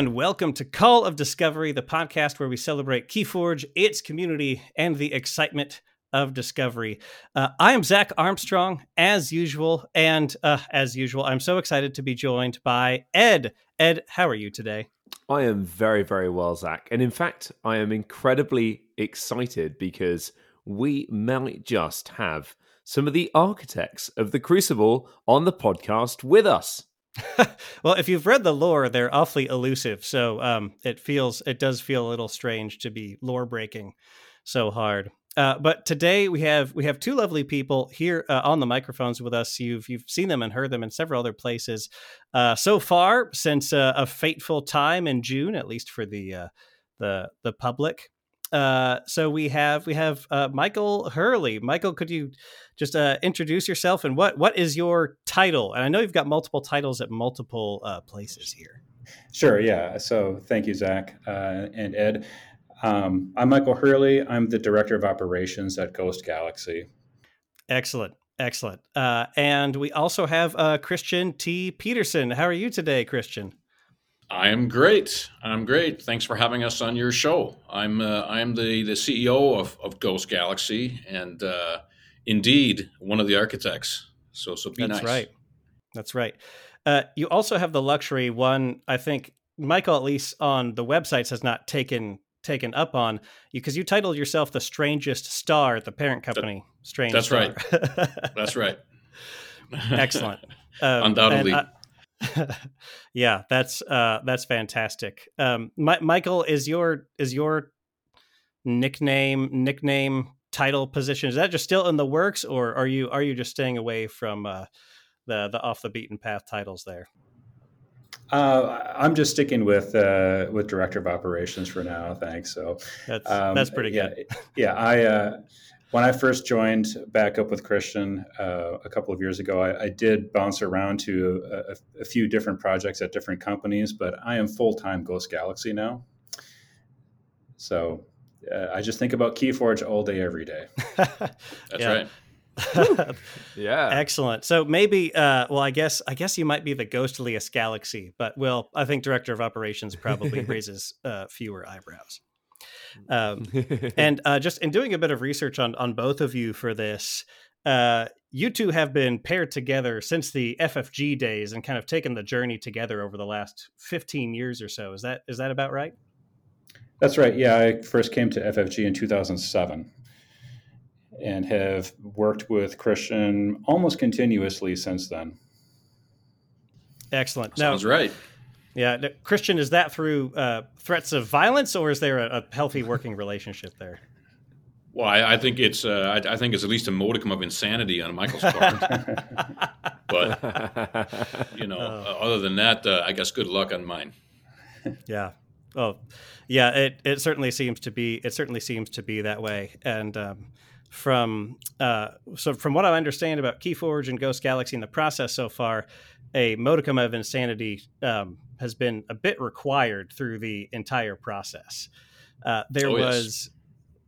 And welcome to Call of Discovery, the podcast where we celebrate Keyforge, its community, and the excitement of discovery. Uh, I am Zach Armstrong, as usual, and uh, as usual, I'm so excited to be joined by Ed. Ed, how are you today? I am very, very well, Zach. And in fact, I am incredibly excited because we might just have some of the architects of the Crucible on the podcast with us. well, if you've read the lore, they're awfully elusive, so um, it feels it does feel a little strange to be lore breaking so hard. Uh, but today we have we have two lovely people here uh, on the microphones with us. You've you've seen them and heard them in several other places uh, so far since uh, a fateful time in June, at least for the uh, the the public. Uh, so we have we have uh, Michael Hurley. Michael, could you just uh, introduce yourself and what what is your title? And I know you've got multiple titles at multiple uh, places here. Sure. Yeah. So thank you, Zach uh, and Ed. Um, I'm Michael Hurley. I'm the director of operations at Ghost Galaxy. Excellent. Excellent. Uh, and we also have uh, Christian T. Petersen. How are you today, Christian? I am great. I'm great. Thanks for having us on your show. I'm uh, I'm the, the CEO of, of Ghost Galaxy and uh, indeed one of the architects. So so be That's nice. right. That's right. Uh, you also have the luxury. One, I think Michael, at least on the websites, has not taken taken up on you because you titled yourself the strangest star at the parent company. That, Strange. That's star. right. that's right. Excellent. Um, Undoubtedly. Yeah, that's uh, that's fantastic. Um, My- Michael, is your is your nickname nickname title position is that just still in the works, or are you are you just staying away from uh, the the off the beaten path titles there? Uh, I'm just sticking with uh, with director of operations for now. Thanks. So that's um, that's pretty yeah, good. Yeah, I uh, when I first joined back up with Christian uh, a couple of years ago, I, I did bounce around to a, a, few different projects at different companies, but I am full time Ghost Galaxy now. So uh, I just think about Keyforge all day, every day. That's right. yeah. Excellent. So maybe uh well I guess I guess you might be the ghostliest galaxy, but well, I think director of operations probably raises uh fewer eyebrows. Um, and uh, just in doing a bit of research on on both of you for this, uh, you two have been paired together since the FFG days and kind of taken the journey together over the last fifteen years or so. Is that is that about right? That's right. Yeah, I first came to FFG in 2007 and have worked with Christian almost continuously since then. Excellent. Sounds now, right. Yeah, Christian, is that through uh, threats of violence, or is there a, a healthy working relationship there? Well, I, I think it's uh, I, I, think it's at least a modicum of insanity on Michael's part. but you know, oh. other than that, uh, I guess good luck on mine. Yeah. Oh, yeah. It it certainly seems to be it certainly seems to be that way, and. Um, from uh, so from what I understand about Keyforge and Ghost Galaxy in the process so far, a modicum of insanity um, has been a bit required through the entire process. Uh, there oh, was yes.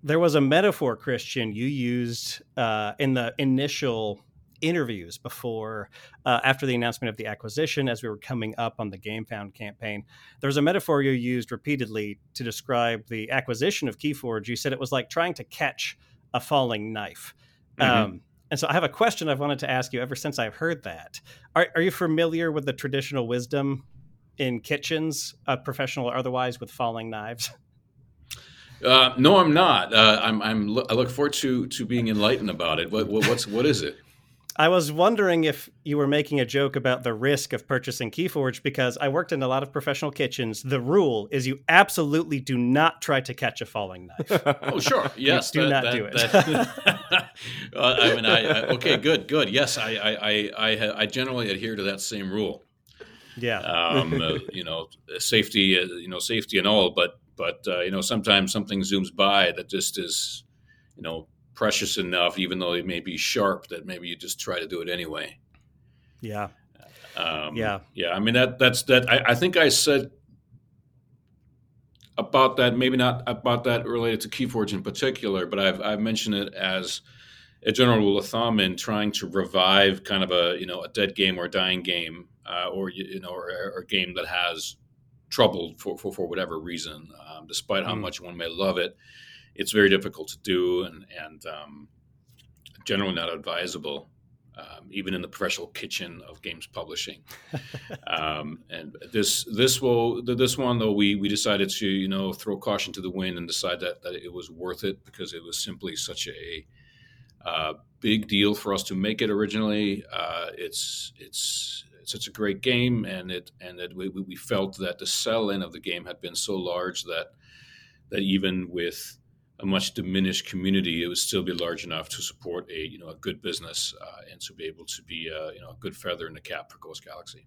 there was a metaphor, Christian, you used uh, in the initial interviews before uh, after the announcement of the acquisition as we were coming up on the GameFound campaign there was a metaphor you used repeatedly to describe the acquisition of keyforge you said it was like trying to catch a falling knife mm-hmm. um, and so I have a question I've wanted to ask you ever since I've heard that. Are, are you familiar with the traditional wisdom in kitchens, uh, professional or otherwise, with falling knives? Uh, no, I'm not. Uh, I'm, I'm. I look forward to to being enlightened about it. What, what what's what is it? I was wondering if you were making a joke about the risk of purchasing Keyforge because I worked in a lot of professional kitchens. The rule is you absolutely do not try to catch a falling knife. oh, sure. Yes. do not that, do it. That, uh, I mean, I, I, okay, good, good. Yes, I, I, I, I generally adhere to that same rule. Yeah. um, uh, you know, safety, uh, you know, safety and all, but, but, uh, you know, sometimes something zooms by that just is, you know, precious enough, even though it may be sharp, that maybe you just try to do it anyway. Yeah. Um, yeah. Yeah. I mean, that, that's, that, I, I think I said about that, maybe not about that related to Keyforge in particular, but I've, I've mentioned it as, a general rule of thumb in trying to revive kind of a you know a dead game or a dying game uh, or you know, or, or, a game that has troubled for, for, for whatever reason, um, despite how mm. much one may love it, it's very difficult to do and and um, generally not advisable, um, even in the professional kitchen of games publishing. Um, and this this will this one though we we decided to you know throw caution to the wind and decide that that it was worth it because it was simply such a uh, big deal for us to make it originally. Uh, it's it's such a great game, and it and that we, we felt that the sell-in of the game had been so large that that even with a much diminished community, it would still be large enough to support a you know a good business uh, and to be able to be uh, you know a good feather in the cap for Ghost Galaxy.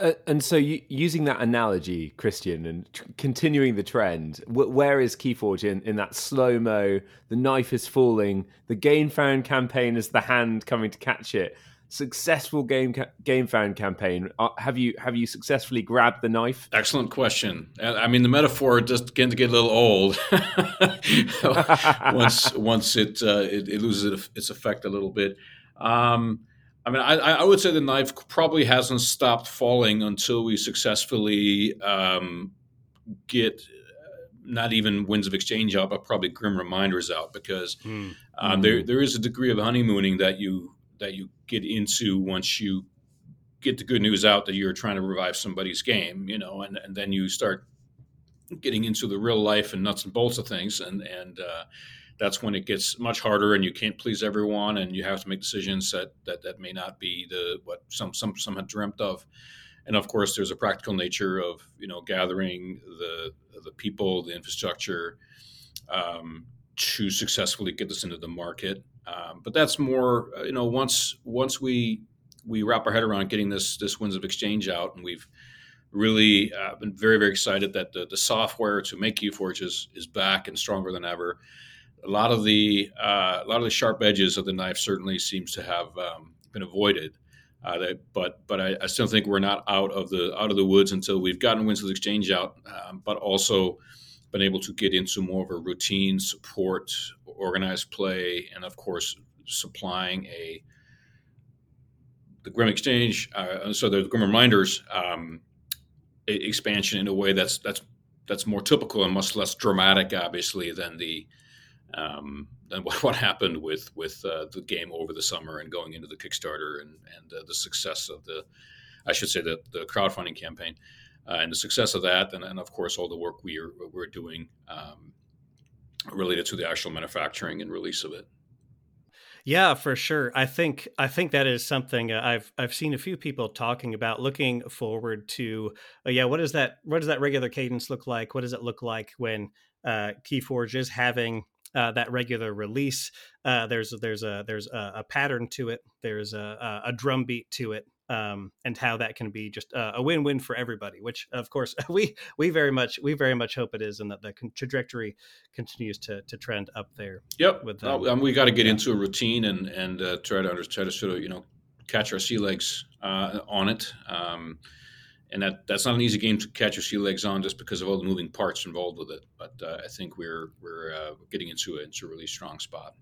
Uh, and so, using that analogy, Christian, and t- continuing the trend, where is Keyforge in, in that slow mo? The knife is falling. The Gamefound campaign is the hand coming to catch it successful game ca- Gamefound campaign uh, have you have you successfully grabbed the knife excellent question i mean the metaphor just began to get a little old once once it, uh, it, it loses its effect a little bit um, I mean, I, I, would say the knife probably hasn't stopped falling until we successfully um, get uh, not even winds of exchange out, but probably grim reminders out, because mm. Uh, mm. there there is a degree of honeymooning that you that you get into once you get the good news out that you're trying to revive somebody's game, you know, and, and then you start getting into the real life and nuts and bolts of things, and and uh, that's when it gets much harder, and you can't please everyone, and you have to make decisions that that, that may not be the what some some some had dreamt of, and of course there's a practical nature of you know gathering the the people, the infrastructure. Um, to successfully get this into the market um, but that's more, uh, you know, once once we we wrap our head around getting this this winds of exchange out, and we've really uh, been very very excited that the, the software to make Keyforge is is back and stronger than ever. A lot of the uh, a lot of the sharp edges of the knife certainly seems to have um, been avoided. Uh, that, but but I, I, still think we're not out of the out of the woods until we've gotten Winds Exchange out, um, but also been able to get into more of a routine support, organized play, and of course supplying a the Grim Exchange, uh, so the Grim Reminders um, expansion in a way that's that's that's more typical and much less dramatic, obviously, than the um, than what, happened with with uh, the game over the summer and going into the Kickstarter and and uh, the success of the, I should say the the crowdfunding campaign uh, and the success of that, and, and of course all the work we are we're doing um, related to the actual manufacturing and release of it. Yeah, for sure. I think I think that is something uh, I've I've seen a few people talking about, looking forward to. Uh, yeah, what is that? What does that regular cadence look like? What does it look like when uh, KeyForge is having uh, that regular release? Uh, there's there's a there's a, a, pattern to it. There's a, a drum beat to it um, and how that can be just a, a, win-win for everybody. Which, of course, we we very much we very much hope it is, and that the trajectory continues to to trend up there. Yep. With um, well, we got to get yeah. into a routine and and uh, try to under, try to sort of you know catch our sea legs uh, on it. Um, and that, that's not an easy game to catch your sea legs on just because of all the moving parts involved with it. But uh, I think we're we're uh, getting into it. It's a really strong spot.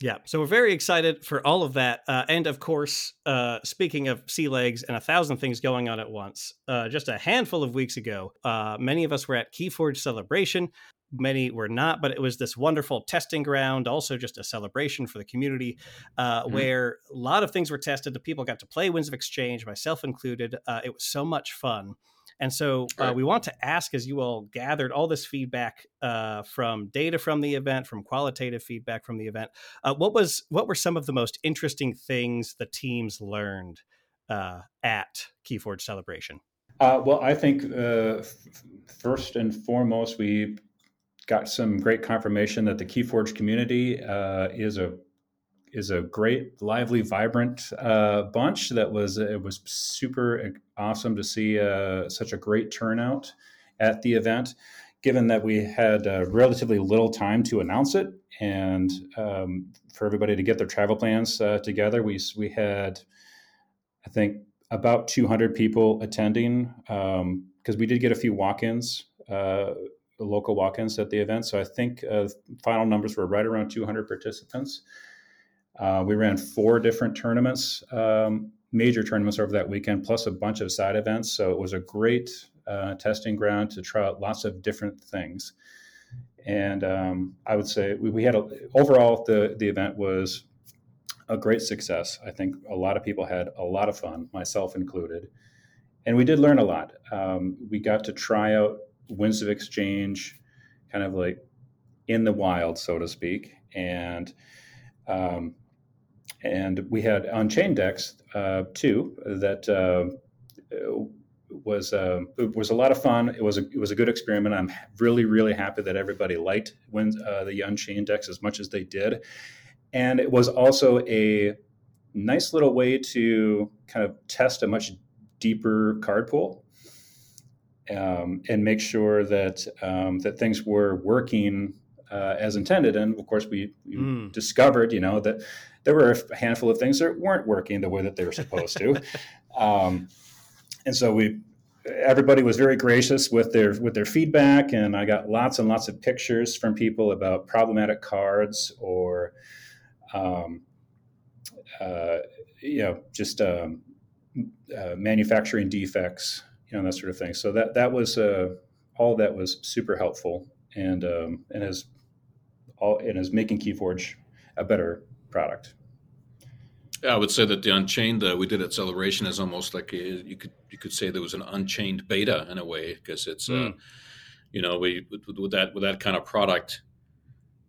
Yeah, so we're very excited for all of that. Uh, and of course, uh, speaking of sea legs and a thousand things going on at once, uh, just a handful of weeks ago, uh, many of us were at Keyforge Celebration. Many were not, but it was this wonderful testing ground, also just a celebration for the community, uh, mm-hmm. where a lot of things were tested. The people got to play Winds of Exchange, myself included. Uh, it was so much fun And so uh, right. we want to ask, as you all gathered all this feedback uh, from data from the event, from qualitative feedback from the event, uh, what was what were some of the most interesting things the teams learned uh, at KeyForge Celebration? Uh, well, I think uh, f- first and foremost, we got some great confirmation that the KeyForge community is a is a great, lively, vibrant uh, bunch. That was it was super awesome to see uh, such a great turnout at the event. Given that we had uh, relatively little time to announce it, and um, for everybody to get their travel plans uh, together, we we had, I think, about 200 people attending because um, we did get a few walk-ins local walk-ins at the event. So I think uh, final numbers were right around 200 participants. Uh, we ran four different tournaments, um, major tournaments over that weekend, plus a bunch of side events. So it was a great uh, testing ground to try out lots of different things. And um, I would say we, we had a, overall the the event was a great success. I think a lot of people had a lot of fun, myself included, and we did learn a lot. Um, we got to try out Winds of Exchange, kind of like in the wild, so to speak, and um, and we had Unchained decks uh, too that uh, was uh, was a lot of fun. It was a it was a good experiment. I'm really really happy that everybody liked when uh, the Unchained decks as much as they did, and it was also a nice little way to kind of test a much deeper card pool um, and make sure that um, that things were working uh, as intended. And of course, we, we mm. discovered, you know, that there were a handful of things that weren't working the way that they were supposed to. um, and so we, everybody was very gracious with their with their feedback, and I got lots and lots of pictures from people about problematic cards or, um, uh, you know, just um, uh, manufacturing defects, you know, that sort of thing. So that that was uh, all that was super helpful, and um, and has all and is making KeyForge a better product. Yeah, I would say that the Unchained uh, we did at Celebration is almost like a, you could you could say there was an Unchained beta in a way because it's mm. uh, you know we with, with, that with that kind of product,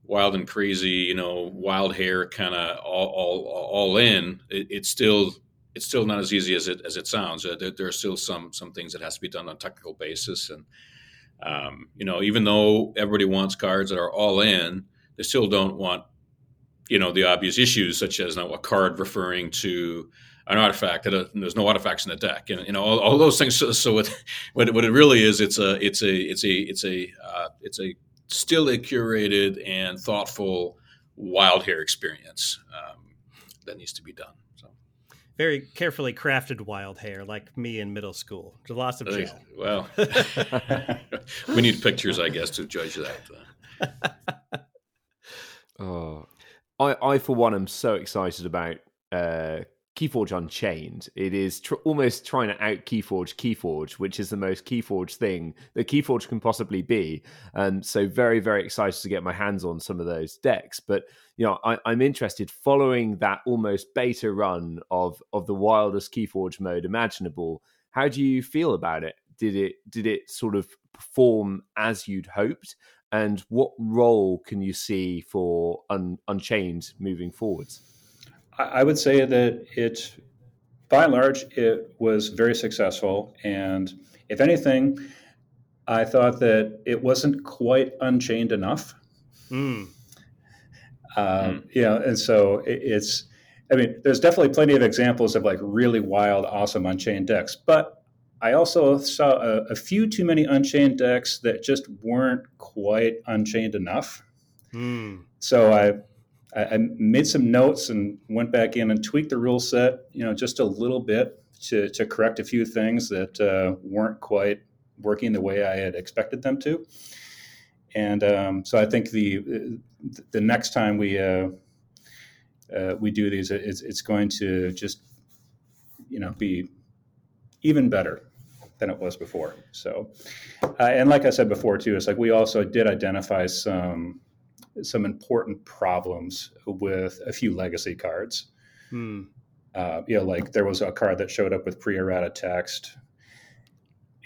wild and crazy, you know, wild hair kind of all, all all in. It, it's still it's still not as easy as it as it sounds. Uh, there, there, are still some some things that has to be done on a technical basis, and um, you know, even though everybody wants cards that are all in, they still don't want you know the obvious issues such as now a card referring to an artifact that uh, there's no artifacts in the deck. And you know all, all those things so, so what, what, what it really is it's a it's a it's a it's a uh, it's a still a curated and thoughtful wild hair experience um, that needs to be done very carefully crafted wild hair like me in middle school There's lots of gel. well we need pictures i guess to judge that oh I, I for one, am so excited about uh, Keyforge Unchained. It is tr- almost trying to out Keyforge Keyforge, which is the most Keyforge thing that Keyforge can possibly be. And so, very, very excited to get my hands on some of those decks. But you know, I, am interested following that almost beta run of of the wildest Keyforge mode imaginable. How do you feel about it? Did it did it sort of perform as you'd hoped? and what role can you see for Un- Unchained moving forwards? I would say that it, by and large, it was very successful. And if anything, I thought that it wasn't quite unchained enough. Mm. Mm. Yeah, and so it, it's. I mean, there's definitely plenty of examples of like really wild, awesome unchained decks, but I also saw a, a, few too many Unchained decks that just weren't quite Unchained enough. Mm. So I, I made some notes and went back in and tweaked the rule set, you know, just a little bit to, to correct a few things that uh, weren't quite working the way I had expected them to. And um, so I think the the next time we uh, uh, we do these, it's, it's going to just you know be even better than it was before. So, uh, and like I said before too, it's like we also did identify some some important problems with a few legacy cards. Hmm. Uh, you know, like there was a card that showed up with pre-errata text,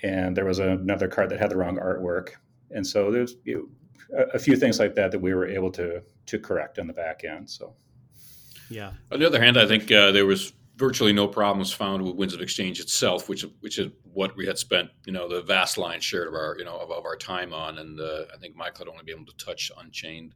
and there was another card that had the wrong artwork, and so there's you know, a, a few things like that that we were able to to correct on the back end. So, yeah. On the other hand, I think uh, there was virtually no problems found with Winds of Exchange itself, which which is what we had spent you know the vast lion's share of our you know of, of our time on, and uh, I think Michael had only been able to touch Unchained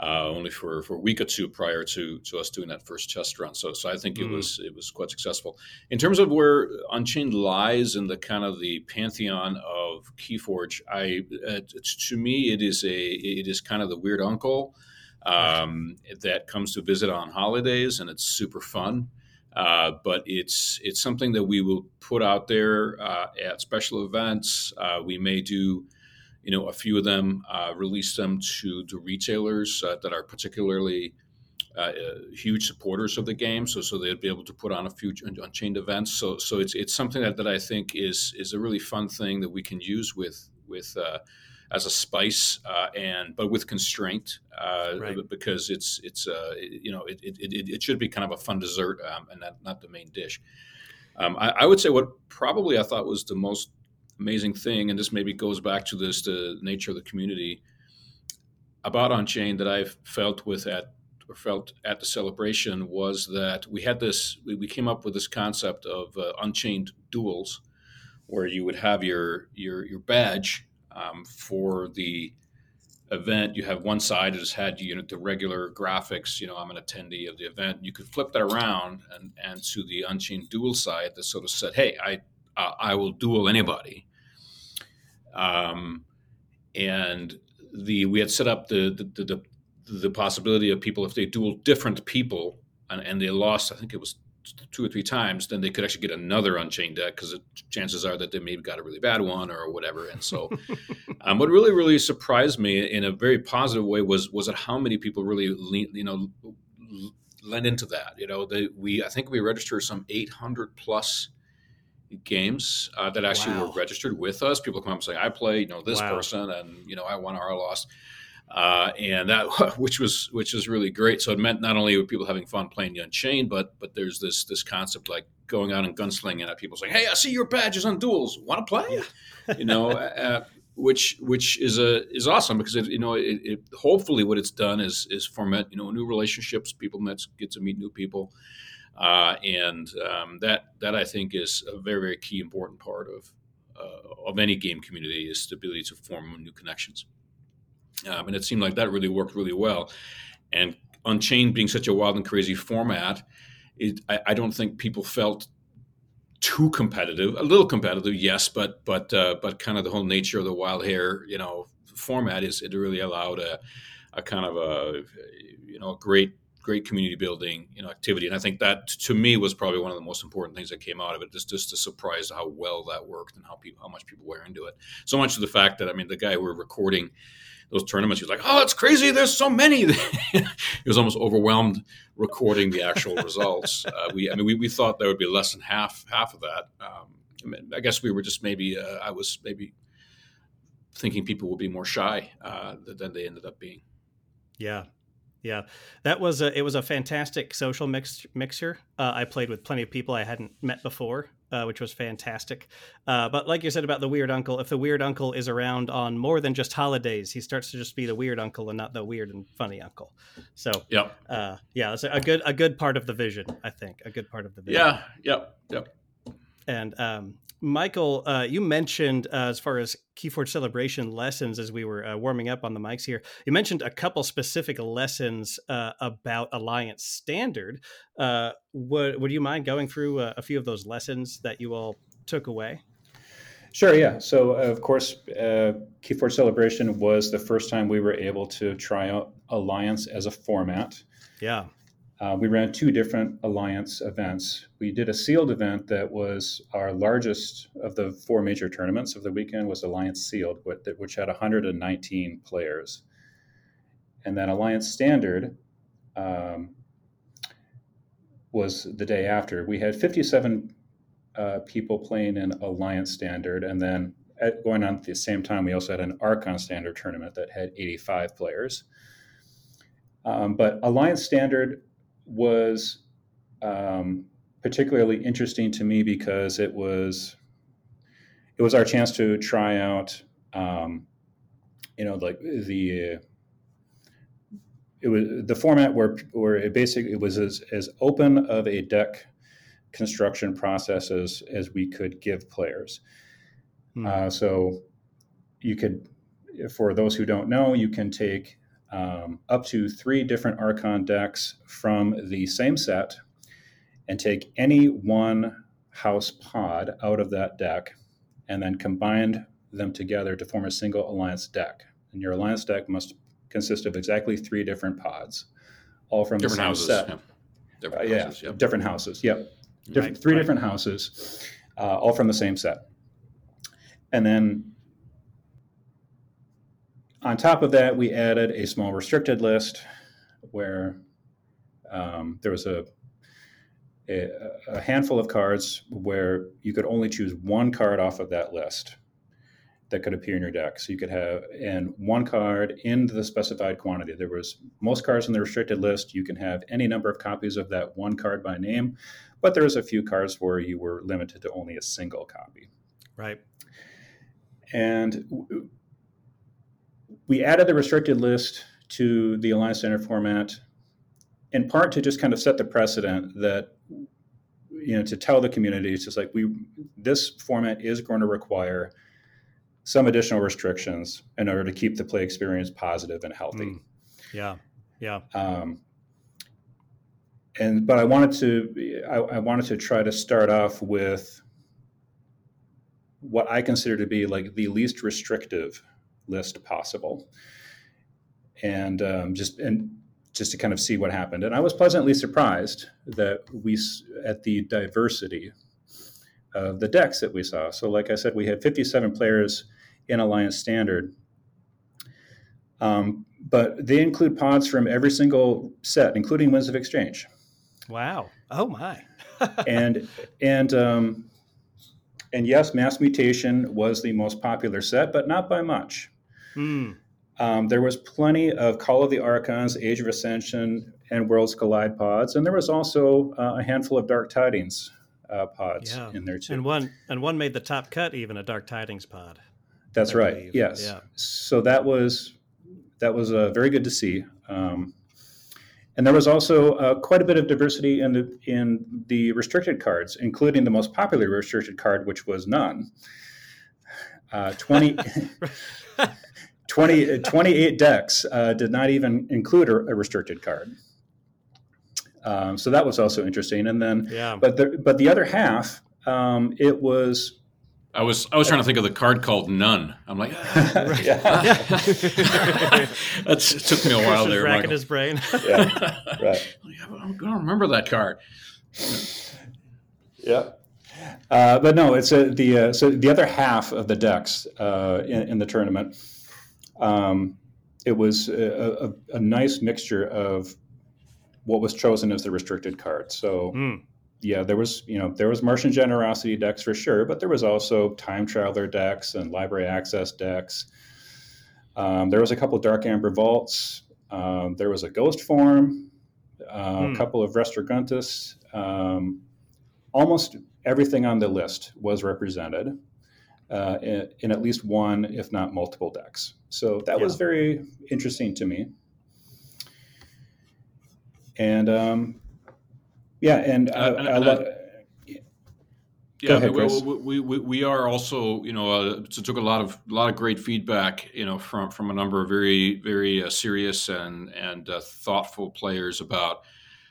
uh, only for, for a week or two prior to, to us doing that first test run. So, so I think mm-hmm. it was it was quite successful. In terms of where Unchained lies in the kind of the pantheon of KeyForge, I uh, to me it is a it is kind of the weird uncle um, that comes to visit on holidays, and it's super fun. Uh, but it's it's something that we will put out there uh, at special events. Uh, we may do you know, a few of them uh, release them to the retailers uh, that are particularly uh, uh, huge supporters of the game. So, so they'd be able to put on a few unchained events. So, so it's it's something that, that I think is is a really fun thing that we can use with with uh, as a spice uh, and but with constraint right. because it's it's you know it, it, it, should be kind of a fun dessert um, and not, not the main dish. Um, I, I, would say what probably I thought was the most amazing thing, and this maybe goes back to this the nature of the community about Unchained that I've felt with at or felt at the celebration was that we had this we, we came up with this concept of uh, Unchained duels, where you would have your your your badge um, for the event. You have one side that has had you know the regular graphics. You know, I'm an attendee of the event. You could flip that around and and to the Unchained duel side that sort of said, "Hey, I I will duel anybody." Um, and the we had set up the the, the the possibility of people if they duel different people and, and, they lost, I think it was two or three times, then they could actually get another Unchained deck because the chances are that they maybe got a really bad one or whatever. And so, um, what really really surprised me in a very positive way was was that how many people really lean, you know lent into that. You know, they, we I think we registered some 800 plus games uh, that actually wow. were registered with us. People come up and say, "I play, you know, this wow. person, and you know, I won or I lost," uh, and that which was which is really great. So it meant not only were people having fun playing the Unchained, but but there's this this concept like going out and gunslinging at people saying, "Hey, I see your badges on duels. Want to play?" Yeah. you know. Uh, which which is a is awesome because it, you know it, it, hopefully what it's done is is format you know new relationships people met, get to meet new people uh, and um, that that I think is a very very key important part of uh, of any game community is the ability to form new connections. Um, and it seemed like that really worked really well. And Unchained being such a wild and crazy format, it, I, I, don't think people felt too competitive. A little competitive, yes, but but uh, but kind of the whole nature of the wild hair, you know, format is it really allowed a, a kind of a you know a great great community building you know activity. And i think that to me was probably one of the most important things that came out of it just just to surprise how well that worked and how people how much people were into it. So much to the fact that i mean the guy who were recording those tournaments he was like oh it's crazy. There's so many. He was almost overwhelmed recording the actual results. Uh, we i mean we, we thought there would be less than half half of that. Um, I, mean, I guess we were just maybe uh, i was maybe thinking people would be more shy uh, than they ended up being. Yeah yeah, that was a it was a fantastic social mix mixer. Uh, I played with plenty of people I hadn't met before, uh, which was fantastic. Uh, but like you said about the weird uncle, if the weird uncle is around on more than just holidays, he starts to just be the weird uncle and not the weird and funny uncle. So yeah, uh, yeah, it's a good a good part of the vision. I think a good part of the vision. Yeah, yep, yep. And um, Michael, uh, you mentioned uh, as far as Keyforge celebration lessons as we were uh, warming up on the mics here, you mentioned a couple specific lessons uh, about Alliance Standard. Uh, would, would you mind going through uh, a few of those lessons that you all took away? Sure, yeah. So, of course, Keyforge Celebration was the first time we were able to try out Alliance as a format. Yeah. Uh, we ran two different Alliance events. We did a sealed event that was our largest of the four major tournaments of the weekend was Alliance Sealed, which had 119 players. And then Alliance Standard um, was the day after. We had 57 uh, people playing in Alliance Standard, and then at, going on at the same time, we also had an Archon Standard tournament that had 85 players. Um, but Alliance Standard was um, particularly interesting to me because it was it was our chance to try out, um, you know, like the it was the format where where it basically it was as, as open of a deck construction process as, as we could give players. Hmm. Uh, so you could, for those who don't know, you can take um, up to three different Archon decks from the same set and take any one house pod out of that deck and then combine them together to form a single alliance deck. And your alliance deck must consist of exactly three different pods, all from different the same houses, set. Yeah. Different uh, houses, yeah, yep. different houses. Yep, different, right, three right. different houses, uh, all from the same set. And then on top of that, we added a small restricted list where um, there was a, a, a handful of cards where you could only choose one card off of that list that could appear in your deck. So you could have and one card in the specified quantity. There was most cards in the restricted list. You can have any number of copies of that one card by name, but there was a few cards where you were limited to only a single copy. Right. And we added the restricted list to the Alliance Standard format in part to just kind of set the precedent that you know to tell the community it's just like we this format is going to require some additional restrictions in order to keep the play experience positive and healthy. Mm. Yeah, yeah. Um, and but I wanted to I, I, wanted to try to start off with what I consider to be like the least restrictive list possible, and um, just and just to kind of see what happened. And I was pleasantly surprised that we at the diversity of the decks that we saw. So, like I said, we had 57 players in Alliance Standard. Um, but they include pods from every single set, including Winds of Exchange. Wow! Oh my! and and um, and yes, Mass Mutation was the most popular set, but not by much. Hmm. Um, there was plenty of Call of the Archons, Age of Ascension, and Worlds Collide pods, and there was also uh, a handful of Dark Tidings uh, pods yeah. in there too. And one and one made the top cut, even a Dark Tidings pod. That's I right. Believe. Yes. Yeah. So that was that was uh, very good to see. Um, and there was also uh, quite a bit of diversity in the in the restricted cards, including the most popular restricted card, which was none. Uh, 20, 20 28 decks uh, did not even include a, a restricted card. Um, so that was also interesting. And then, yeah. but the but the other half, um, it was I was I was trying to think of the card called None. I'm like, ah. That's, took me a while there. Racking his brain. yeah, right. I'm going to remember that card. yeah. Uh, but no, it's a, the uh, so the other half of the decks uh, in, in, the tournament. Um, it was a, a, a, nice mixture of what was chosen as the restricted card. So mm yeah, there was you know there was Martian generosity decks for sure, but there was also time traveler decks and library access decks. Um, there was a couple Dark Amber vaults. Um, there was a ghost form, uh, hmm. a couple of Resurgentus. Um, almost everything on the list was represented uh, in, in, at least one, if not multiple decks. So that yeah. was very interesting to me. And um, yeah, and, uh, and, and I, yeah, ahead, we, we, we, we, are also, you know, uh, took a lot of a lot of great feedback, you know, from from a number of very very uh, serious and and uh, thoughtful players about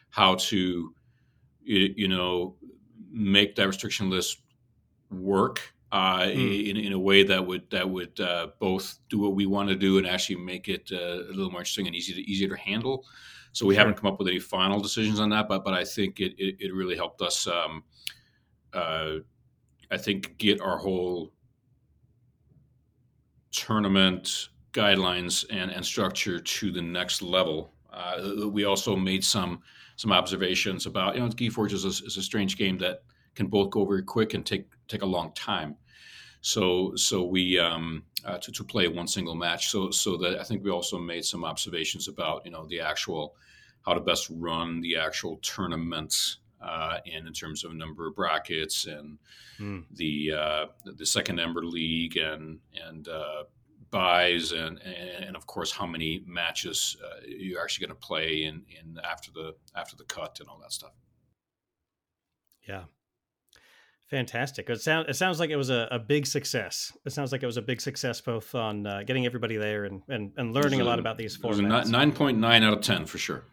how to, you, you, know, make that restriction list work uh, mm. in in a way that would that would uh, both do what we want to do and actually make it uh, a little more interesting and easy to easier to handle. So we sure. haven't come up with any final decisions on that, but but I think it it, it really helped us. Um, uh, I think get our whole tournament guidelines and, and structure to the next level. Uh, we also made some some observations about you know Keyforge is a, is a strange game that can both go very quick and take take a long time. So so we um, uh, to, to play one single match. So so that I think we also made some observations about you know the actual how to best run the actual tournaments uh, and in terms of number of brackets and mm. the uh, the second Ember League and and uh, buys and, and, and of course how many matches uh, you're actually going to play in in after the after the cut and all that stuff. Yeah. Fantastic. It sounds it sounds like it was a, a big success. It sounds like it was a big success both on uh, getting everybody there and, and, and learning a, a, lot about these formats. Nine point nine out of ten for sure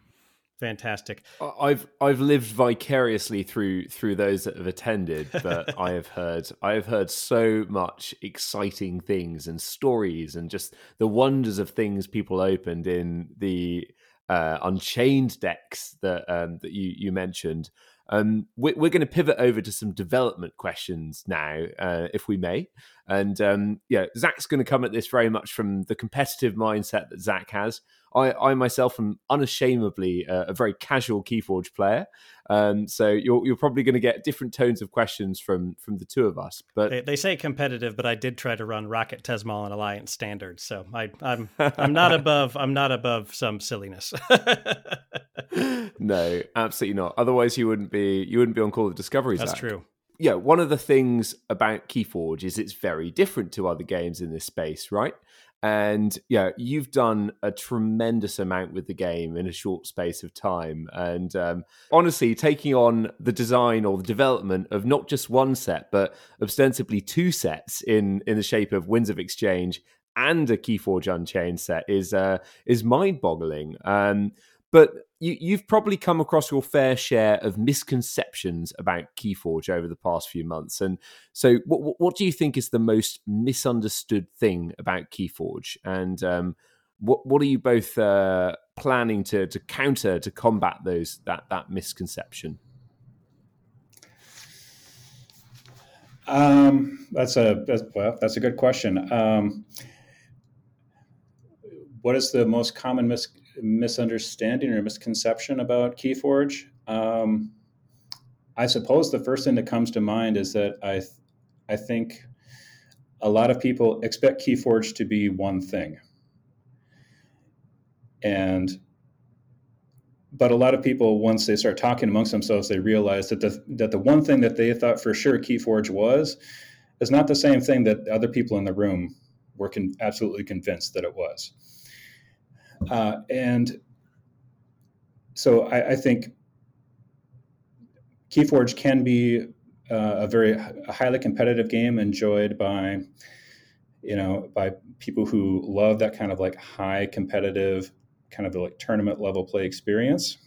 fantastic. I've I've lived vicariously through through those that have attended, but I have heard I have heard so much exciting things and stories and just the wonders of things people opened in the uh, Unchained decks that um, that you you mentioned. Um, we're, we're going to pivot over to some development questions now, uh, if we may. And um, yeah, Zach's going to come at this very much from the competitive mindset that Zach has. I, I myself am unashamedly a, a very casual Keyforge player, um, so you're you're probably going to get different tones of questions from from the two of us. But they, they say competitive, but I did try to run Rocket Tezmal and Alliance standards, so I, I'm I'm not above I'm not above some silliness. no, absolutely not. Otherwise, you wouldn't be you wouldn't be on call of discoveries. That's true yeah, one of the things about Keyforge is it's very different to other games in this space, right? And yeah, you've done a tremendous amount with the game in a short space of time. And um, honestly, taking on the design or the development of not just one set, but ostensibly two sets in in the shape of Winds of Exchange and a Keyforge Unchained set is uh, is mind boggling. Um, but you, have probably come across your fair share of misconceptions about Keyforge over the past few months. And so, what, what do you think is the most misunderstood thing about Keyforge? And um, what what are you both uh, planning to to counter to combat those that that misconception? Um, that's a that's, well, that's a good question. Um, what is the most common mis- misunderstanding or misconception about Keyforge? Um, I suppose the first thing that comes to mind is that I, th- I think a lot of people expect Keyforge to be one thing, and but a lot of people once they start talking amongst themselves, they realize that the that the one thing that they thought for sure Keyforge was is not the same thing that other people in the room were con- absolutely convinced that it was. Uh, and so I, I, think Keyforge can be uh, a very highly competitive game enjoyed by you know by people who love that kind of like high competitive kind of like tournament level play experience.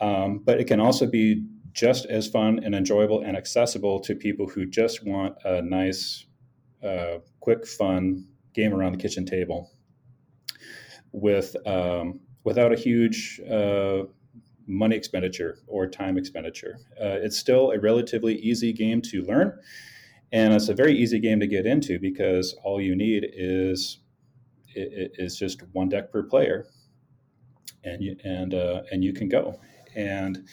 Um, but it can also be just as fun and enjoyable and accessible to people who just want a nice, uh, quick, fun game around the kitchen table with um, without a huge uh, money expenditure or time expenditure. Uh, it's still a relatively easy game to learn, and it's a very easy game to get into because all you need is is just one deck per player, and you, and uh, and you can go. And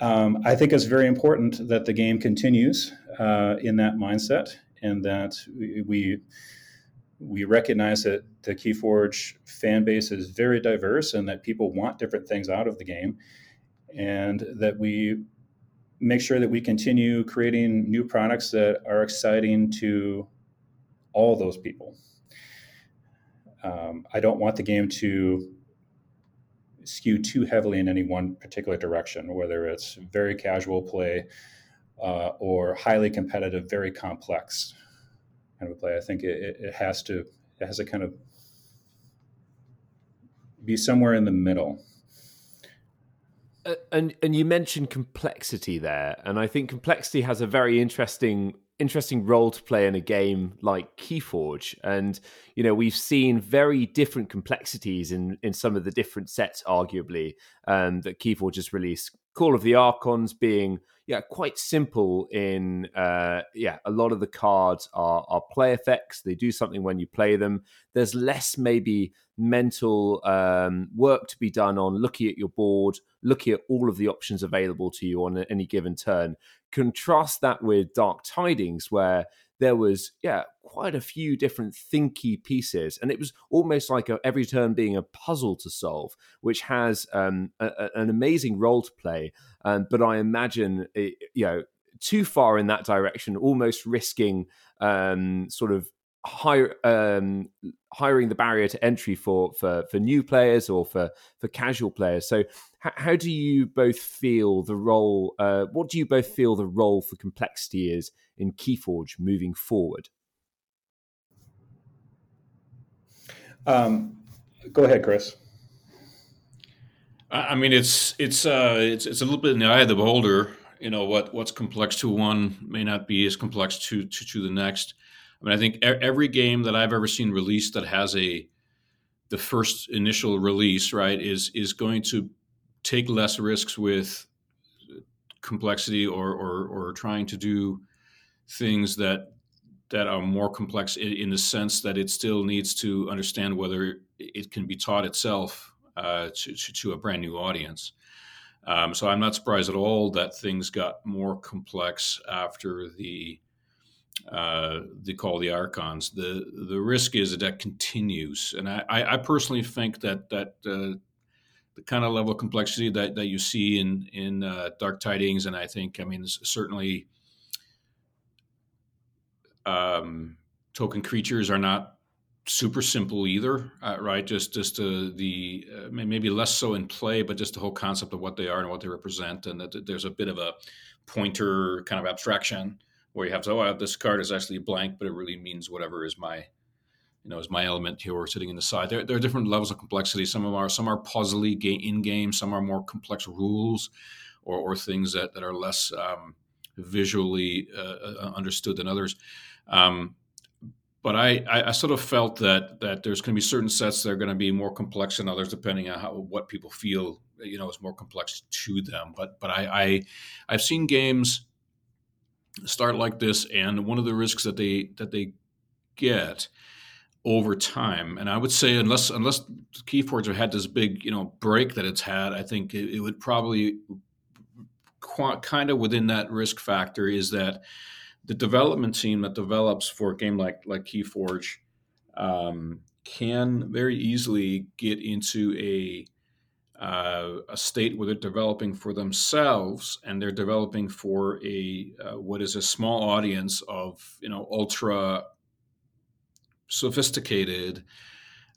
um, I think it's very important that the game continues uh, in that mindset, and that we, we we recognize that the Keyforge fan base is very diverse and that people want different things out of the game, and that we make sure that we continue creating new products that are exciting to all those people. Um, I don't want the game to skew too heavily in any one particular direction, whether it's very casual play uh, or highly competitive, very complex kind of play. I think it, it has to it has to kind of be somewhere in the middle. Uh, and and you mentioned complexity there, and I think complexity has a very interesting interesting role to play in a game like Keyforge. And you know, we've seen very different complexities in in some of the different sets, arguably, um, that Keyforge has released. Call of the Archons being yeah, quite simple in uh, yeah, a lot of the cards are are play effects. They do something when you play them. There's less maybe mental um, work to be done on looking at your board, looking at all of the options available to you on any given turn. Contrast that with Dark Tidings, where there was yeah quite a few different thinky pieces, and it was almost like a, every turn being a puzzle to solve, which has um, a, a, an amazing role to play. Um, but I imagine it, you know too far in that direction, almost risking um, sort of hire, um, hiring the barrier to entry for, for for new players or for for casual players. So, h- how do you both feel the role? Uh, what do you both feel the role for complexity is in KeyForge moving forward? Um, go ahead, Chris. I mean, it's it's uh, it's it's a little bit in the eye of the beholder. You know what what's complex to one may not be as complex to to, to the next. I mean, I think every game that I've ever seen released that has a the first initial release, right, is is going to take less risks with complexity or or, or trying to do things that that are more complex in, in, the sense that it still needs to understand whether it can be taught itself uh, to, to, to a brand new audience. Um, so I'm not surprised at all that things got more complex after the uh, they call the archons. The the risk is that that continues, and I, I personally think that that uh, the kind of level of complexity that, that you see in in uh, Dark Tidings, and I think I mean certainly um, token creatures are not super simple either, uh, right? Just just the uh, maybe less so in play, but just the whole concept of what they are and what they represent, and that there's a bit of a pointer kind of abstraction where you have to, oh, this card is actually blank, but it really means whatever is my, you know, is my element here or sitting in the side. There, there are different levels of complexity. Some of are some are puzzly in game, some are more complex rules, or, or things that, that are less um, visually uh, uh understood than others. Um, but I, I, I, sort of felt that that there's going to be certain sets that are going to be more complex than others, depending on how what people feel you know is more complex to them. But but I, I I've seen games start like this, and one of the risks that they that they get over time, and I would say unless unless Keyforge had this big you know break that it's had, I think it, it would probably kind of within that risk factor is that the development team that develops for a game like like Keyforge um, can very easily get into a uh, a state where they're developing for themselves and they're developing for a uh, what is a small audience of you know ultra sophisticated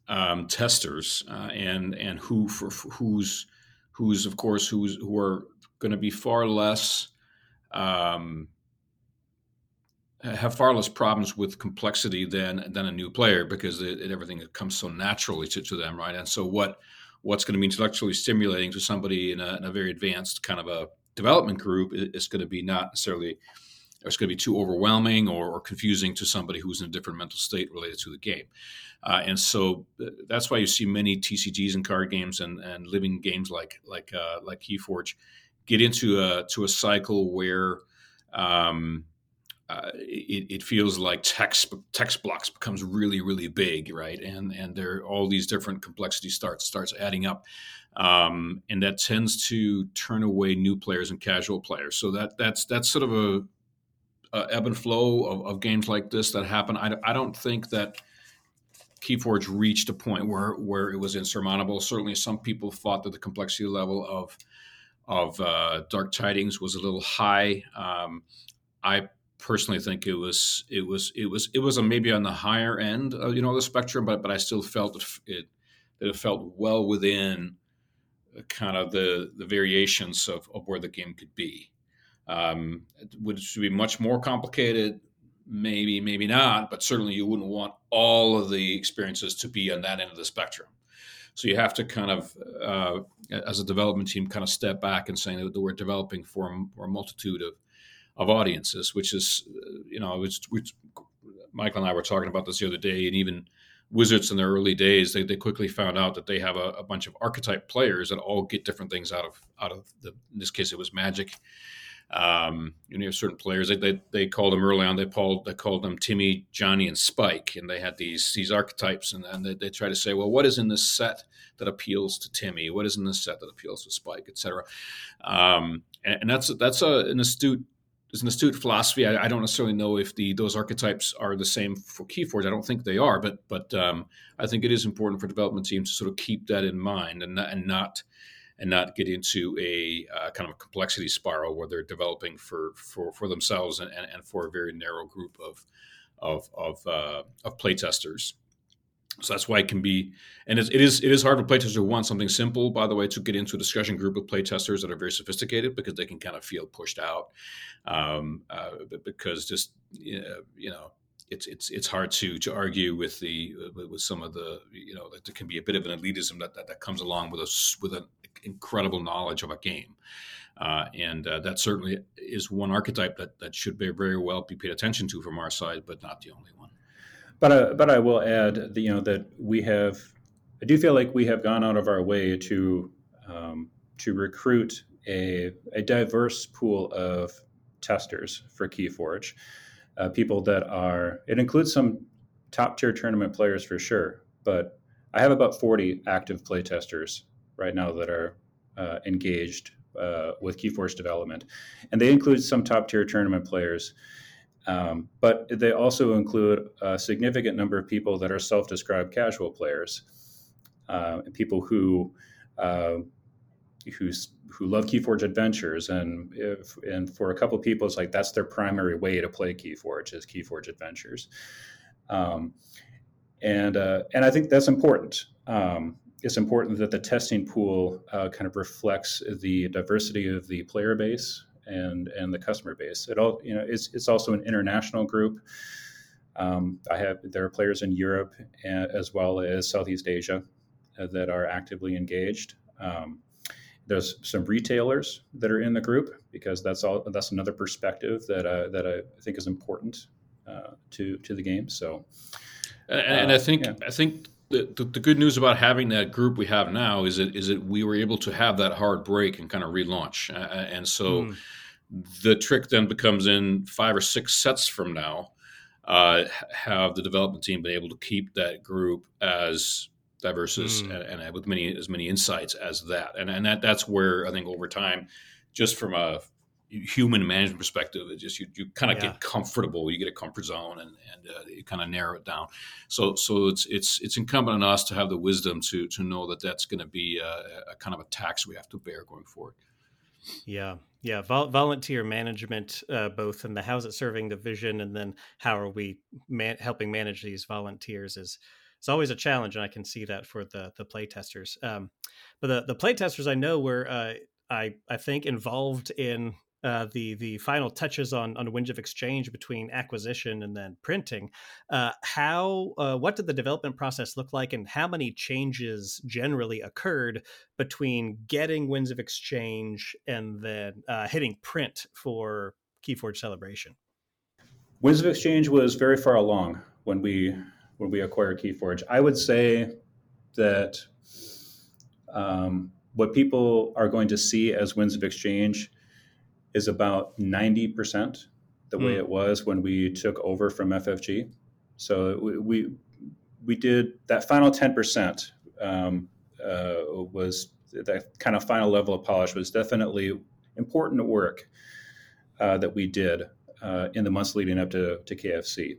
um, testers uh, and and who for, for, who's who's of course who's who are going to be far less um, have far less problems with complexity than than a new player because it, it, everything comes so naturally to, to them right? And so what what's going to be intellectually stimulating to somebody in a, in a very advanced kind of a development group is going to be not necessarily it's going to be too overwhelming or, or, confusing to somebody who's in a different mental state related to the game. Uh, and so uh, that's why you see many TCGs and card games and, and living games like like uh, like KeyForge get into a to a cycle where um, uh, it, it, feels like text text blocks becomes really really big right? And and there all these different complexities starts starts adding up. Um, and that tends to turn away new players and casual players. So that that's that's sort of a, a ebb and flow of, of, games like this that happen. I, I don't think that keyforge reached a point where where it was insurmountable. Certainly some people thought that the complexity level of of uh, dark tidings was a little high. Um, I personally think it was it was it was it was a maybe on the higher end of you know the spectrum, but but I still felt it, it that it felt well within kind of the the variations of, of where the game could be. Um, would it be much more complicated? Maybe, maybe not, but certainly you wouldn't want all of the experiences to be on that end of the spectrum. So you have to kind of, uh, as a development team, kind of step back and saying that we're developing for a multitude of of audiences, which is, uh, you know, which Michael and I were talking about this the other day, and even Wizards in their early days, they, they quickly found out that they have a, a bunch of archetype players that all get different things out of out of the. In this case, it was Magic. Um, you know, certain players. They, they, they called them early on. They called they called them Timmy, Johnny, and Spike, and they had these these archetypes, and, and they, they try to say, well, what is in this set that appeals to Timmy? What is in this set that appeals to Spike, etc. Um, and, and that's that's a, an astute there's an astute philosophy. I, I, don't necessarily know if the those archetypes are the same for Keyforge. I don't think they are, but but um, I think it is important for development teams to sort of keep that in mind and and not and not get into a uh, kind of a complexity spiral where they're developing for for, for themselves and, and, and for a very narrow group of of of, uh, of playtesters. So that's why it can be, and it is it is hard for playtesters who want something simple, by the way, to get into a discussion group of playtesters that are very sophisticated because they can kind of feel pushed out, um, uh, because just you know it's it's it's hard to to argue with the with some of the you know that there can be a bit of an elitism that that, that comes along with a with an incredible knowledge of a game. Uh, and uh, that certainly is one archetype that, that should be very well be paid attention to from our side, but not the only one. But uh, but I will add, that, you know, that we have, I do feel like we have gone out of our way to um, to recruit a, a diverse pool of testers for KeyForge, uh, people that are. It includes some top tier tournament players for sure, but I have about forty active play testers right now that are uh, engaged uh, with KeyForge development, and they include some top tier tournament players. Um, but they also include a significant number of people that are self described casual players, uh, people who uh, who's who love KeyForge adventures, and if, and for a couple of people, it's like that's their primary way to play KeyForge is KeyForge adventures, um, and uh, and I think that's important. Um, it's important that the testing pool uh, kind of reflects the diversity of the player base and and the customer base. It all you know it's it's also an international group. Um, I have there are players in Europe as well as Southeast Asia uh, that are actively engaged. Um, there's some retailers that are in the group because that's all that's another perspective that uh, that I think is important uh, to to the game. So, and, and I uh, think yeah. I think the, the, the, good news about having that group we have now is that is that we were able to have that hard break and kind of relaunch, uh, and so mm. The trick then becomes in five or six sets from now, uh, have the development team been able to keep that group as diverse mm. and, and, with many as many insights as that, and and that that's where I think over time, just from a human management perspective, it just you, you kind of yeah. get comfortable. You get a comfort zone, and, and uh, you kind of narrow it down. So so it's it's it's incumbent on us to have the wisdom to to know that that's going to be a, a, kind of a tax we have to bear going forward. Yeah, yeah. Vol- volunteer management, uh, both in the how's it serving the vision, and then how are we man- helping manage these volunteers is it's always a challenge, and I can see that for the the play testers. Um, but the the play testers I know were. Uh, I, I think involved in uh, the the final touches on on Winds of Exchange between acquisition and then printing. Uh, how uh, what did the development process look like, and how many changes generally occurred between getting Winds of Exchange and then uh, hitting print for KeyForge Celebration? Winds of Exchange was very far along when we when we acquired KeyForge. I would say that um, what people are going to see as Winds of Exchange is about 90% the mm. way hmm. it was when we took over from FFG. So we, we, we did that final 10% um, uh, was that kind of final level of polish was definitely important work uh, that we did uh, in the months leading up to, to KFC.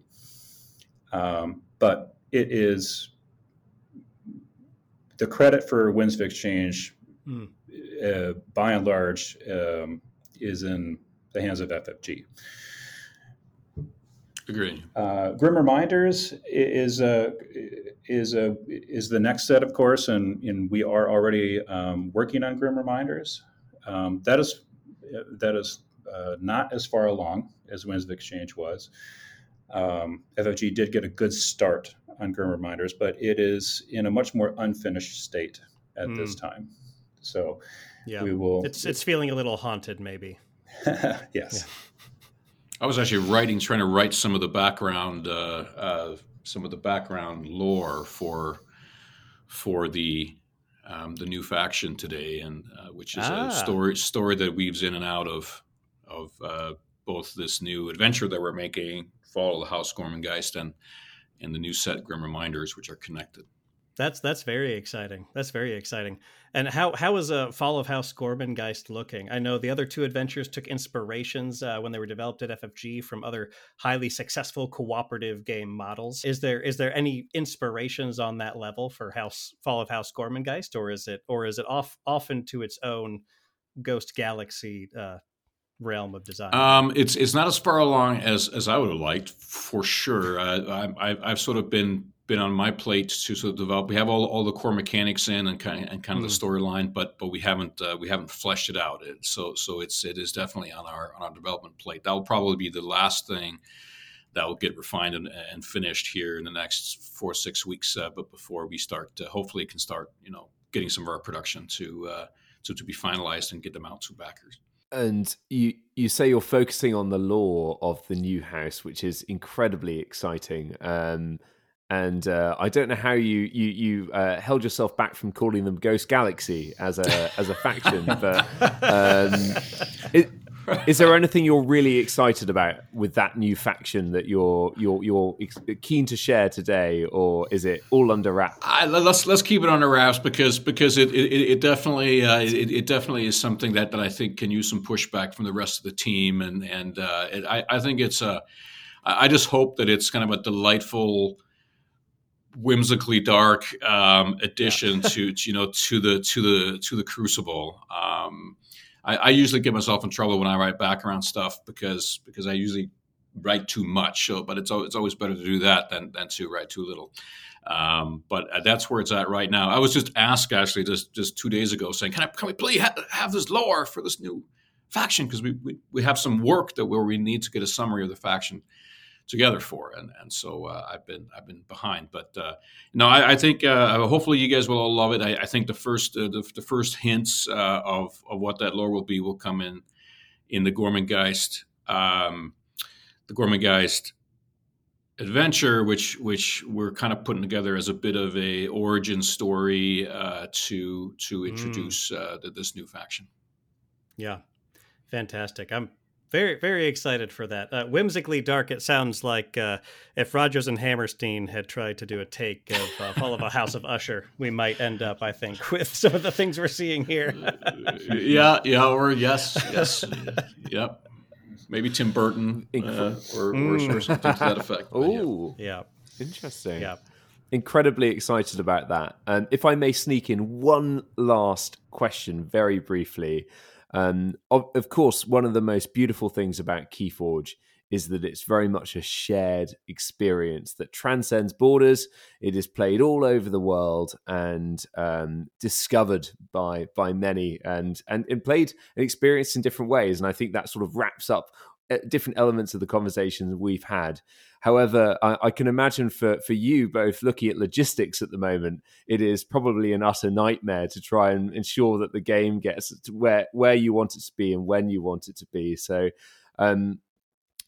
Um, but it is the credit for Winds of Exchange, mm. by and large, um, is in the hands of FFG. Agree. Uh, Grim Reminders is a is a is the next set, of course, and, and we are already um, working on Grim Reminders. Um, that is that is uh, not as far along as Winds of Exchange was. Um, FFG did get a good start on Grim Reminders, but it is in a much more unfinished state at mm. this time. So yeah, we will. It's it's feeling a little haunted, maybe. yes. Yeah. I was actually writing, trying to write some of the background, uh, uh, some of the background lore for for the um, the new faction today, and uh, which is ah. a story story that weaves in and out of of uh, both this new adventure that we're making, Fall of the House Gormengeist, and and the new set Grim Reminders, which are connected. That's that's very exciting. That's very exciting. And how how is a Fall of House Gormengeist looking? I know the other two adventures took inspirations uh, when they were developed at FFG from other highly successful cooperative game models. Is there is there any inspirations on that level for House Fall of House Gormengeist, or is it or is it off often to its own Ghost Galaxy uh, realm of design? Um, it's it's not as far along as as I would have liked, for sure. Uh, I, I've sort of been been on my plate to sort of develop. We have all, all the core mechanics in and kind of, and kind of mm. the storyline, but but we haven't uh, we haven't fleshed it out. So so it's it is definitely on our on our development plate. That will probably be the last thing that will get refined and, and finished here in the next four six weeks. Uh, but before we start, uh, hopefully, can start you know getting some of our production to uh, to to be finalized and get them out to backers and you you say you're focusing on the lore of the new house, which is incredibly exciting. Um, and uh, I don't know how you you you uh, held yourself back from calling them Ghost Galaxy as a as a faction, but um, it, is there anything you're really excited about with that new faction that you're you're you're keen to share today, or is it all under wraps? I, let's let's keep it under wraps because because it it, it definitely uh, it, it, definitely is something that, that I think can use some pushback from the rest of the team, and and uh, it, I I think it's a I just hope that it's kind of a delightful whimsically dark um, addition yeah. to, to, you know to the to the to the crucible um, I, I, usually get myself in trouble when I write background stuff because because I usually write too much. So, but it's it's always better to do that than than to write too little. Um, but that's where it's at right now. I was just asked actually just just two days ago, saying, "Can I can we please ha- have this lore for this new faction? Because we, we we have some work that where we need to get a summary of the faction." Together for, and and so uh, I've been I've been behind, but uh, no, I, I think uh, hopefully you guys will all love it. I, I think the first uh, the, the, first hints uh, of of what that lore will be will come in in the Gormengeist um, the Gormengeist adventure, which which we're kind of putting together as a bit of a origin story uh, to to introduce mm. this new faction. Yeah, fantastic. I'm very very excited for that. Uh, whimsically dark. It sounds like uh, if Rodgers and Hammerstein had tried to do a take of uh, Fall of a House of Usher, we might end up, I think, with some of the things we're seeing here. yeah, yeah, or yes, yes, yep. Maybe Tim Burton uh, or, mm. or, something to that effect. Oh, yeah. yeah, interesting. Yeah incredibly excited about that. And if I may sneak in one last question very briefly, um, of, of, course, one of the most beautiful things about Keyforge is that it's very much a shared experience that transcends borders. It is played all over the world and um, discovered by by many, and, and and played and experienced in different ways. And I think that sort of wraps up uh, different elements of the conversations we've had. However, I, I, can imagine for, for you both looking at logistics at the moment, it is probably an utter nightmare to try and ensure that the game gets to where where you want it to be and when you want it to be. So, um,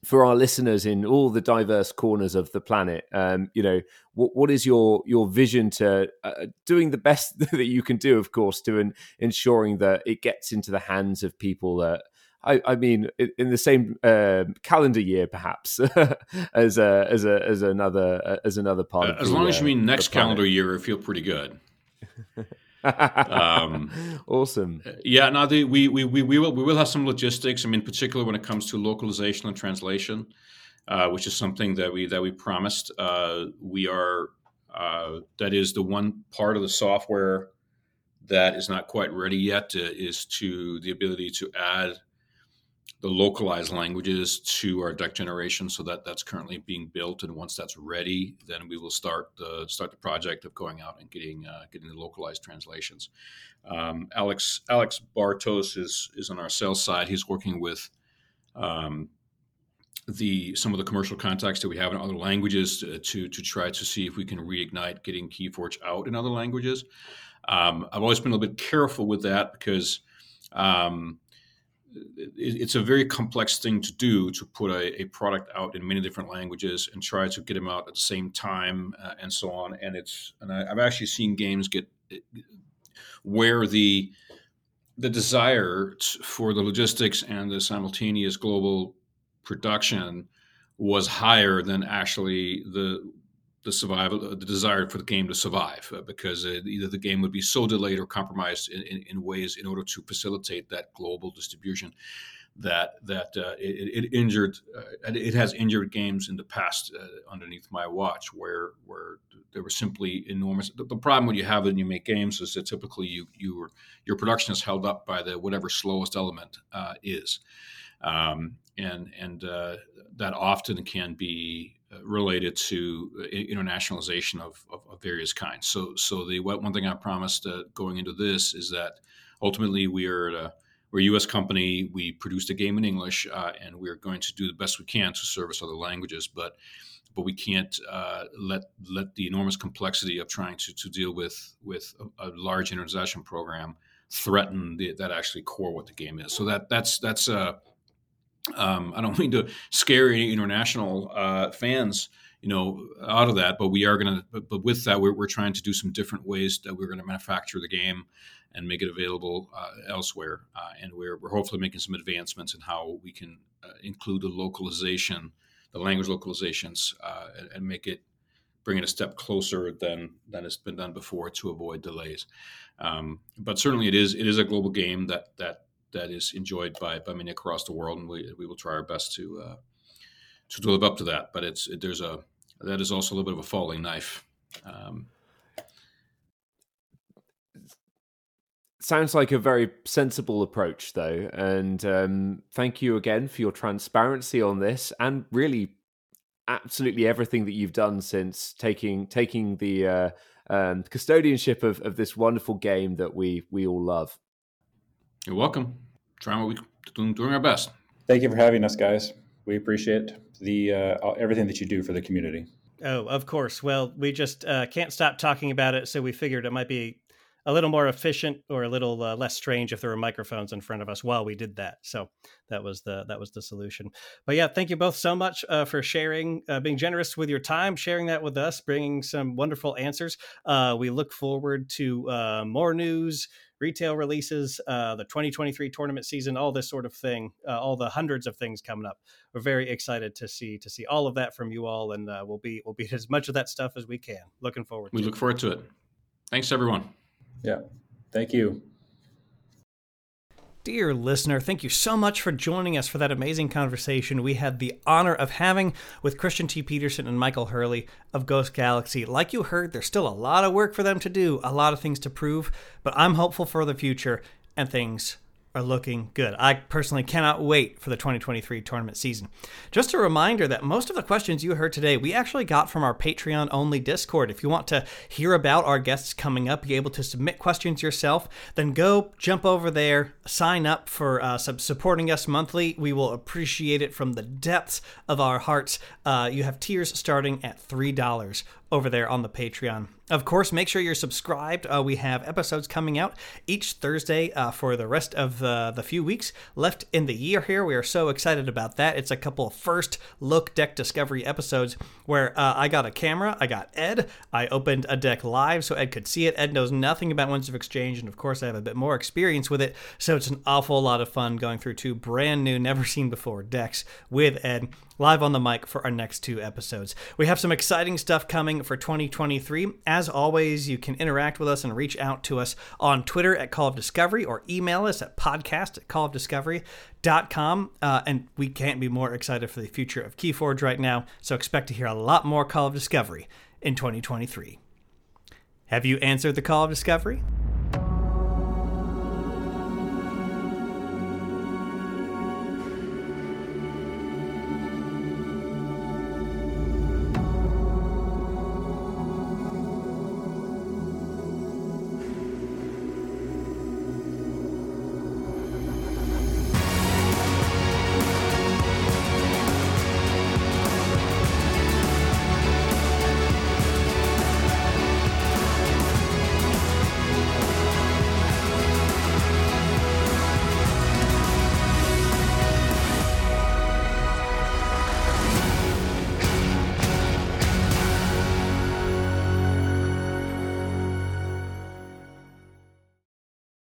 for our listeners in all the diverse corners of the planet, um, you know, what, what is your your vision to uh, doing the best that you can do, of course, to in, ensuring that it gets into the hands of people that I, I mean, in the same uh, calendar year, perhaps as a, as a, as another uh, as another part. Uh, as the, long as you mean next calendar year, I feel pretty good. um, awesome. Yeah, no, the, we, we we we will we will have some logistics. I mean, particularly when it comes to localization and translation, uh, which is something that we that we promised. Uh, we are uh, that is the one part of the software that is not quite ready yet. is to the ability to add the localized languages to our deck generation. So that that's currently being built, and once that's ready, then we will start the start the project of going out and getting uh, getting the localized translations. Um, Alex Alex Bartos is is on our sales side. He's working with. Um, the some of the commercial contacts that we have in other languages to, to, to try to see if we can reignite getting Keyforge out in other languages. Um, I've always been a little bit careful with that because um, it's a very complex thing to do to put a, a, product out in many different languages and try to get them out at the same time uh, and so on. And it's and I, have actually seen games get where the the desire for the logistics and the simultaneous global production was higher than actually the the survival, the desire for the game to survive, uh, because uh, either the game would be so delayed or compromised in, in, in, ways in order to facilitate that global distribution that that uh, it, it, injured uh, it has injured games in the past uh, underneath my watch where where there were simply enormous the, the, problem when you have and you make games is that typically you you your production is held up by the whatever slowest element uh, is. Um, and and uh, that often can be uh, related to internationalization of, of, of, various kinds so so the one thing I promised going into this is that ultimately we are we're a U.S. company. We produce a game in English, uh, and we're going to do the best we can to service other languages. But but we can't uh, let let the enormous complexity of trying to, to deal with with a, a large international program threaten the, that actually core what the game is. So that that's that's uh, um, I don't mean to scare any international uh, fans, you know, out of that, but we are going to. But, but, with that, we're, we're trying to do some different ways that we're going to manufacture the game and make it available uh, elsewhere. Uh, and we're, we're hopefully making some advancements in how we can uh, include the localization, the language localizations, uh, and, and, make it bring it a step closer than than has been done before to avoid delays. Um, but certainly, it is it is a global game that that that is enjoyed by by many across the world, and we we will try our best to uh, to live up to that. But it's it, there's a that is also a little bit of a falling knife. Um, sounds like a very sensible approach, though. And um, thank you again for your transparency on this, and really, absolutely everything that you've done since taking taking the uh, um, custodianship of, of this wonderful game that we we all love. You're welcome. Trying what we doing, doing our best. Thank you for having us, guys. We appreciate the uh, everything that you do for the community. Oh, of course. Well, we just uh, can't stop talking about it, so we figured it might be a little more efficient or a little uh, less strange if there were microphones in front of us while we did that. So that was the that was the solution. But yeah, thank you both so much uh, for sharing, uh, being generous with your time, sharing that with us, bringing some wonderful answers. Uh, we look forward to uh, more news, retail releases, uh, the 2023 tournament season, all this sort of thing, all the hundreds of things coming up. We're very excited to see to see all of that from you all, and we'll be we'll be as much of that stuff as we can. Looking forward. We look it. forward to it. Thanks, everyone. Yeah. Thank you. Dear listener, thank you so much for joining us for that amazing conversation we had the honor of having with Christian T. Petersen and Michael Hurley of Ghost Galaxy. Like you heard, there's still a lot of work for them to do, a lot of things to prove, but I'm hopeful for the future and things are looking good. I personally cannot wait for the 2023 tournament season. Just a reminder that most of the questions you heard today, we actually got from our Patreon only Discord. If you want to hear about our guests coming up, be able to submit questions yourself, then go jump over there, sign up for uh, supporting us monthly. We will appreciate it from the depths of our hearts. Uh, you have tiers starting at $3 over there on the Patreon. Of course, make sure you're subscribed. Uh, we have episodes coming out each Thursday uh, for the rest of the, the few weeks left in the year here. We are so excited about that. It's a couple of first look deck discovery episodes where uh, I got a camera, I got Ed, I opened a deck live so Ed could see it. Ed knows nothing about Winds of Exchange, and of course, I have a bit more experience with it, so it's an awful lot of fun going through two brand new, never seen before decks with Ed live on the mic for our next two episodes. We have some exciting stuff coming for 2023. As always, you can interact with us and reach out to us on Twitter at Call of Discovery or email us at podcast at callofdiscovery.com. Uh, and we can't be more excited for the future of Keyforge right now, so expect to hear a lot more Call of Discovery in 2023. Have you answered the Call of Discovery?